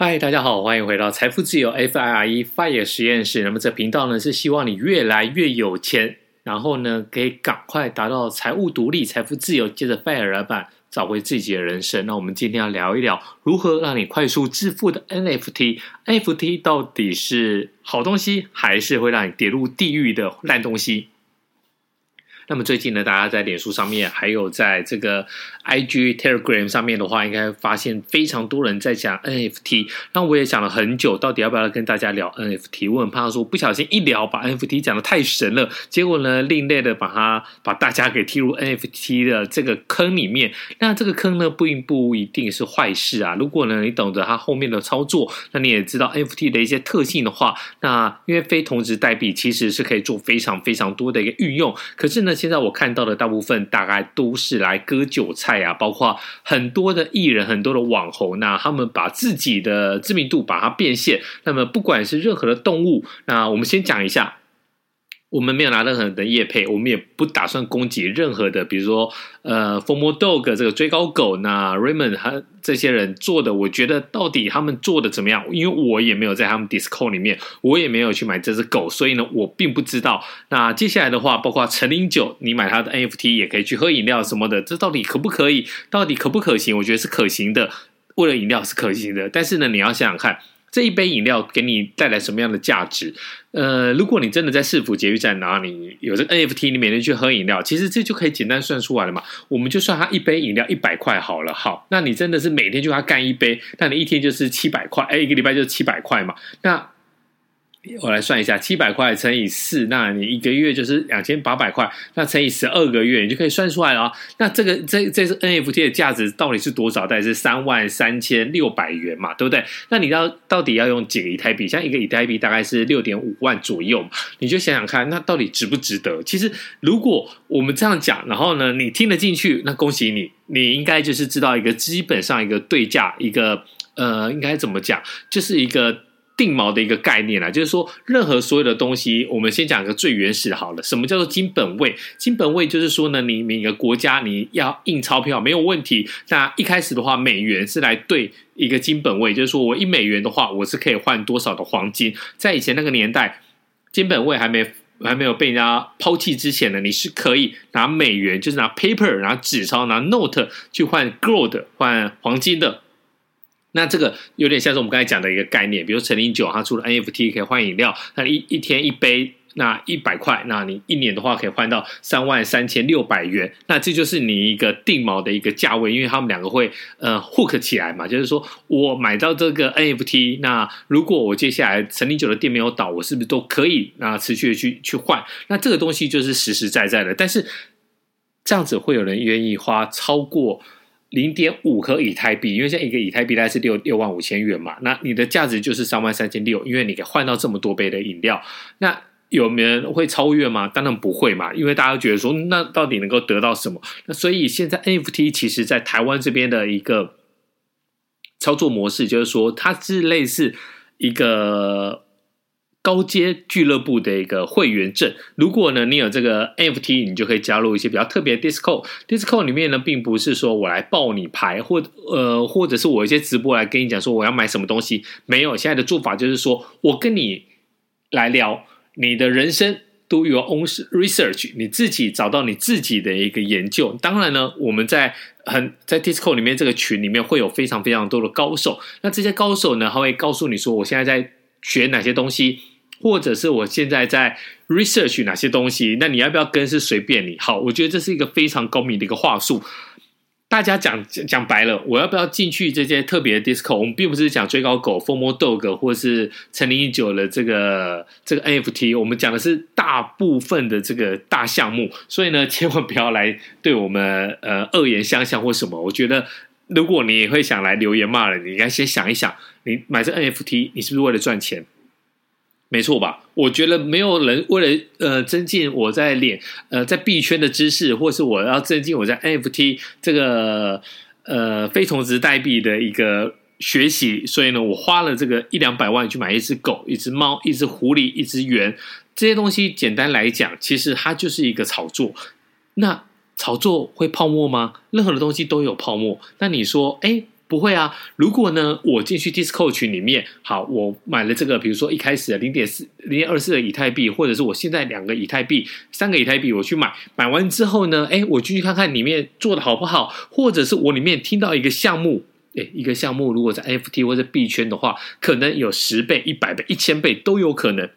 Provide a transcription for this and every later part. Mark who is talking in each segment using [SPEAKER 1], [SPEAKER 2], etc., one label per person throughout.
[SPEAKER 1] 嗨，大家好，欢迎回到财富自由 FIRE FIRE 实验室。那么这频道呢是希望你越来越有钱，然后呢可以赶快达到财务独立、财富自由，接着 FIRE 老板找回自己的人生。那我们今天要聊一聊如何让你快速致富的 NFT。NFT 到底是好东西，还是会让你跌入地狱的烂东西？那么最近呢，大家在脸书上面，还有在这个 IG、Telegram 上面的话，应该发现非常多人在讲 NFT。那我也想了很久，到底要不要跟大家聊 NFT？我很怕说不小心一聊，把 NFT 讲的太神了，结果呢，另类的把它把大家给踢入 NFT 的这个坑里面。那这个坑呢，并不一定是坏事啊。如果呢，你懂得它后面的操作，那你也知道 NFT 的一些特性的话，那因为非同质代币其实是可以做非常非常多的一个运用。可是呢，现在我看到的大部分大概都是来割韭菜啊，包括很多的艺人、很多的网红，那他们把自己的知名度把它变现。那么不管是任何的动物，那我们先讲一下。我们没有拿任何的业配，我们也不打算攻击任何的，比如说呃，Formo Dog 这个追高狗，那 Raymond 和这些人做的，我觉得到底他们做的怎么样？因为我也没有在他们 Discord 里面，我也没有去买这只狗，所以呢，我并不知道。那接下来的话，包括陈零九，你买他的 NFT 也可以去喝饮料什么的，这到底可不可以？到底可不可行？我觉得是可行的，为了饮料是可行的。但是呢，你要想想看。这一杯饮料给你带来什么样的价值？呃，如果你真的在市府捷运站，然后你有这 NFT，你每天去喝饮料，其实这就可以简单算出来了嘛。我们就算它一杯饮料一百块好了，好，那你真的是每天就要干一杯，那你一天就是七百块，哎，一个礼拜就是七百块嘛，那。我来算一下，七百块乘以四，那你一个月就是两千八百块，那乘以十二个月，你就可以算出来了。那这个这这是 NFT 的价值到底是多少？大概是三万三千六百元嘛，对不对？那你要到底要用几个以太币？像一个以太币大概是六点五万左右，你就想想看，那到底值不值得？其实如果我们这样讲，然后呢，你听得进去，那恭喜你，你应该就是知道一个基本上一个对价，一个呃，应该怎么讲，就是一个。定锚的一个概念啦，就是说，任何所有的东西，我们先讲一个最原始好了。什么叫做金本位？金本位就是说呢，你每个国家你要印钞票没有问题。那一开始的话，美元是来对一个金本位，就是说我一美元的话，我是可以换多少的黄金。在以前那个年代，金本位还没还没有被人家抛弃之前呢，你是可以拿美元，就是拿 paper，拿纸钞，拿 note 去换 gold，换黄金的。那这个有点像是我们刚才讲的一个概念，比如陈林九，它除了 NFT 可以换饮料，那一一天一杯，那一百块，那你一年的话可以换到三万三千六百元，那这就是你一个定锚的一个价位，因为他们两个会呃 hook 起来嘛，就是说我买到这个 NFT，那如果我接下来陈林九的店没有倒，我是不是都可以那持续的去去换？那这个东西就是实实在在的，但是这样子会有人愿意花超过？零点五颗以太币，因为现在一个以太币大概是六六万五千元嘛，那你的价值就是三万三千六，因为你可以换到这么多杯的饮料，那有没有人会超越吗？当然不会嘛，因为大家觉得说，那到底能够得到什么？那所以现在 NFT 其实在台湾这边的一个操作模式，就是说它是类似一个。高阶俱乐部的一个会员证，如果呢你有这个 NFT，你就可以加入一些比较特别的 Discord。Discord 里面呢，并不是说我来报你牌，或呃，或者是我一些直播来跟你讲说我要买什么东西。没有，现在的做法就是说我跟你来聊你的人生，Do your own research，你自己找到你自己的一个研究。当然呢，我们在很在 Discord 里面这个群里面会有非常非常多的高手。那这些高手呢，他会告诉你说我现在在学哪些东西。或者是我现在在 research 哪些东西，那你要不要跟是随便你。好，我觉得这是一个非常高明的一个话术。大家讲讲白了，我要不要进去这些特别的 disco？我们并不是讲追高狗、FOMO Dog 或是陈零九的这个这个 NFT，我们讲的是大部分的这个大项目。所以呢，千万不要来对我们呃恶言相向或什么。我觉得，如果你也会想来留言骂人，你应该先想一想，你买这 NFT，你是不是为了赚钱？没错吧？我觉得没有人为了呃增进我在链呃在币圈的知识，或是我要增进我在 NFT 这个呃非同质代币的一个学习，所以呢，我花了这个一两百万去买一只狗、一只猫、一只狐狸、一只猿这些东西。简单来讲，其实它就是一个炒作。那炒作会泡沫吗？任何的东西都有泡沫。那你说，哎？不会啊。如果呢，我进去 Discord 群里面，好，我买了这个，比如说一开始的零点四、零点二四的以太币，或者是我现在两个以太币、三个以太币，我去买，买完之后呢，哎，我进去看看里面做的好不好，或者是我里面听到一个项目，哎，一个项目如果在 NFT 或者币圈的话，可能有十倍、一百倍、一千倍都有可能。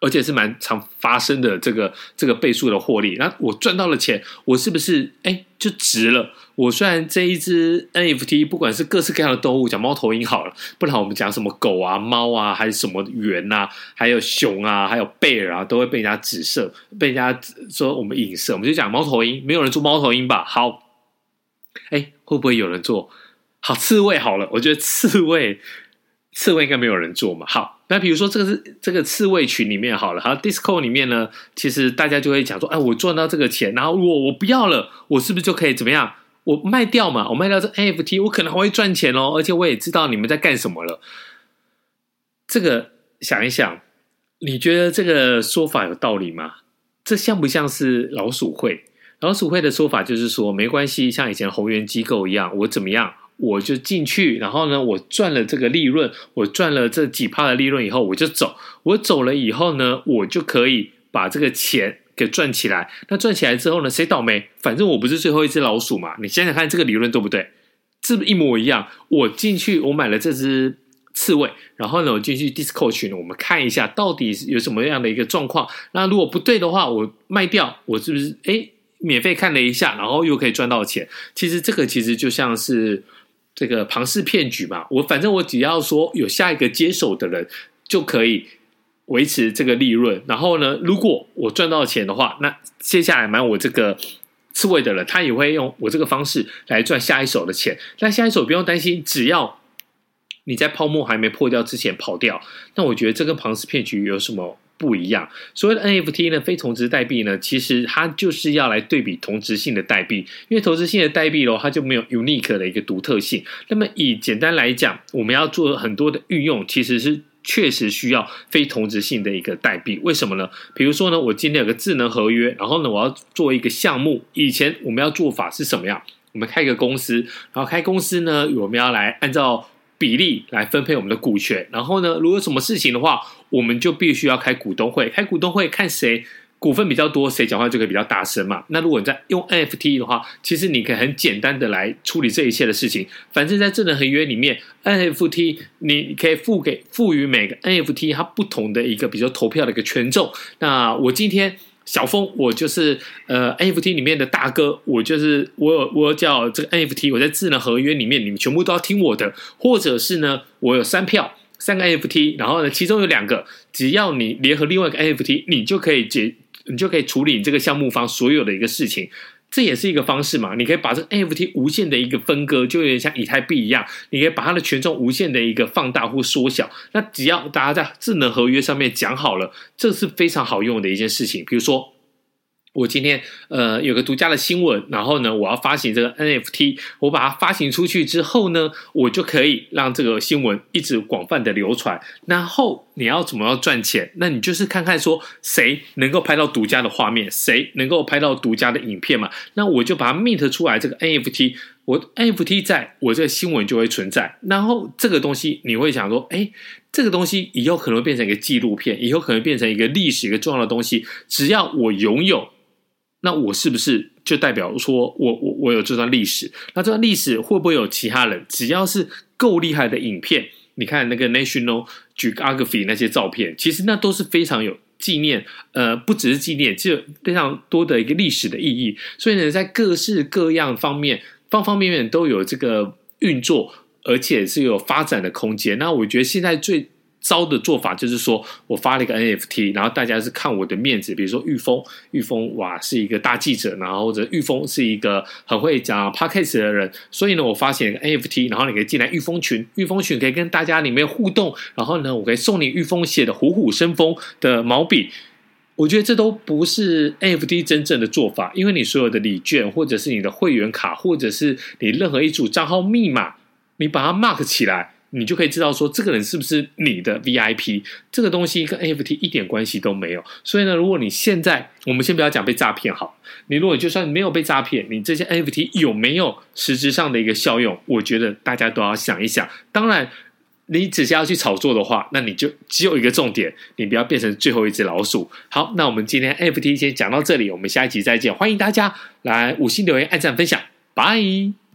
[SPEAKER 1] 而且是蛮常发生的这个这个倍数的获利，那我赚到了钱，我是不是哎就值了？我虽然这一只 NFT 不管是各式各样的动物，讲猫头鹰好了，不然我们讲什么狗啊、猫啊，还是什么猿啊，还有熊啊，还有贝尔啊，都会被人家指涉，被人家说我们影射。我们就讲猫头鹰，没有人做猫头鹰吧？好，哎，会不会有人做？好，刺猬好了，我觉得刺猬。刺猬应该没有人做嘛？好，那比如说这个是这个刺猬群里面好了，好，disco 里面呢，其实大家就会讲说，哎，我赚到这个钱，然后我我不要了，我是不是就可以怎么样？我卖掉嘛，我卖掉这 NFT，我可能还会赚钱哦，而且我也知道你们在干什么了。这个想一想，你觉得这个说法有道理吗？这像不像是老鼠会？老鼠会的说法就是说，没关系，像以前宏源机构一样，我怎么样？我就进去，然后呢，我赚了这个利润，我赚了这几趴的利润以后，我就走。我走了以后呢，我就可以把这个钱给赚起来。那赚起来之后呢，谁倒霉？反正我不是最后一只老鼠嘛。你想想看，这个理论对不对？是不是一模一样？我进去，我买了这只刺猬，然后呢，我进去 Discord 群，我们看一下到底有什么样的一个状况。那如果不对的话，我卖掉，我是不是诶免费看了一下，然后又可以赚到钱？其实这个其实就像是。这个庞氏骗局嘛，我反正我只要说有下一个接手的人就可以维持这个利润。然后呢，如果我赚到钱的话，那接下来买我这个刺猬的人，他也会用我这个方式来赚下一手的钱。那下一手不用担心，只要你在泡沫还没破掉之前跑掉，那我觉得这跟庞氏骗局有什么？不一样，所谓的 NFT 呢，非同质代币呢，其实它就是要来对比同质性的代币，因为同质性的代币喽，它就没有 unique 的一个独特性。那么以简单来讲，我们要做很多的运用，其实是确实需要非同质性的一个代币。为什么呢？比如说呢，我今天有个智能合约，然后呢，我要做一个项目。以前我们要做法是什么样？我们开一个公司，然后开公司呢，我们要来按照。比例来分配我们的股权，然后呢，如果有什么事情的话，我们就必须要开股东会。开股东会看谁股份比较多，谁讲话就可以比较大声嘛。那如果你在用 NFT 的话，其实你可以很简单的来处理这一切的事情。反正，在智能合约里面，NFT 你可以赋给赋予每个 NFT 它不同的一个，比如说投票的一个权重。那我今天。小峰，我就是呃 NFT 里面的大哥，我就是我有我有叫这个 NFT，我在智能合约里面，你们全部都要听我的，或者是呢，我有三票三个 NFT，然后呢，其中有两个，只要你联合另外一个 NFT，你就可以解，你就可以处理你这个项目方所有的一个事情。这也是一个方式嘛，你可以把这个 NFT 无限的一个分割，就有点像以太币一样，你可以把它的权重无限的一个放大或缩小。那只要大家在智能合约上面讲好了，这是非常好用的一件事情。比如说。我今天呃有个独家的新闻，然后呢，我要发行这个 NFT，我把它发行出去之后呢，我就可以让这个新闻一直广泛的流传。然后你要怎么样赚钱？那你就是看看说谁能够拍到独家的画面，谁能够拍到独家的影片嘛。那我就把它 mint 出来这个 NFT，我 NFT 在我这个新闻就会存在。然后这个东西你会想说，哎，这个东西以后可能会变成一个纪录片，以后可能变成一个历史一个重要的东西。只要我拥有。那我是不是就代表说我我我有这段历史？那这段历史会不会有其他人？只要是够厉害的影片，你看那个 National Geography 那些照片，其实那都是非常有纪念，呃，不只是纪念，就非常多的一个历史的意义。所以呢，在各式各样方面，方方面面都有这个运作，而且是有发展的空间。那我觉得现在最。招的做法就是说，我发了一个 NFT，然后大家是看我的面子，比如说玉峰，玉峰哇是一个大记者，然后或者玉峰是一个很会讲 Podcast 的人，所以呢，我发现一个 NFT，然后你可以进来玉峰群，玉峰群可以跟大家里面互动，然后呢，我可以送你玉峰写的虎虎生风的毛笔，我觉得这都不是 NFT 真正的做法，因为你所有的礼券，或者是你的会员卡，或者是你任何一组账号密码，你把它 mark 起来。你就可以知道说这个人是不是你的 VIP。这个东西跟 NFT 一点关系都没有。所以呢，如果你现在我们先不要讲被诈骗好，你如果就算没有被诈骗，你这些 NFT 有没有实质上的一个效用？我觉得大家都要想一想。当然。你只是要去炒作的话，那你就只有一个重点，你不要变成最后一只老鼠。好，那我们今天 NFT 先讲到这里，我们下一集再见。欢迎大家来五星留言、按赞、分享，拜。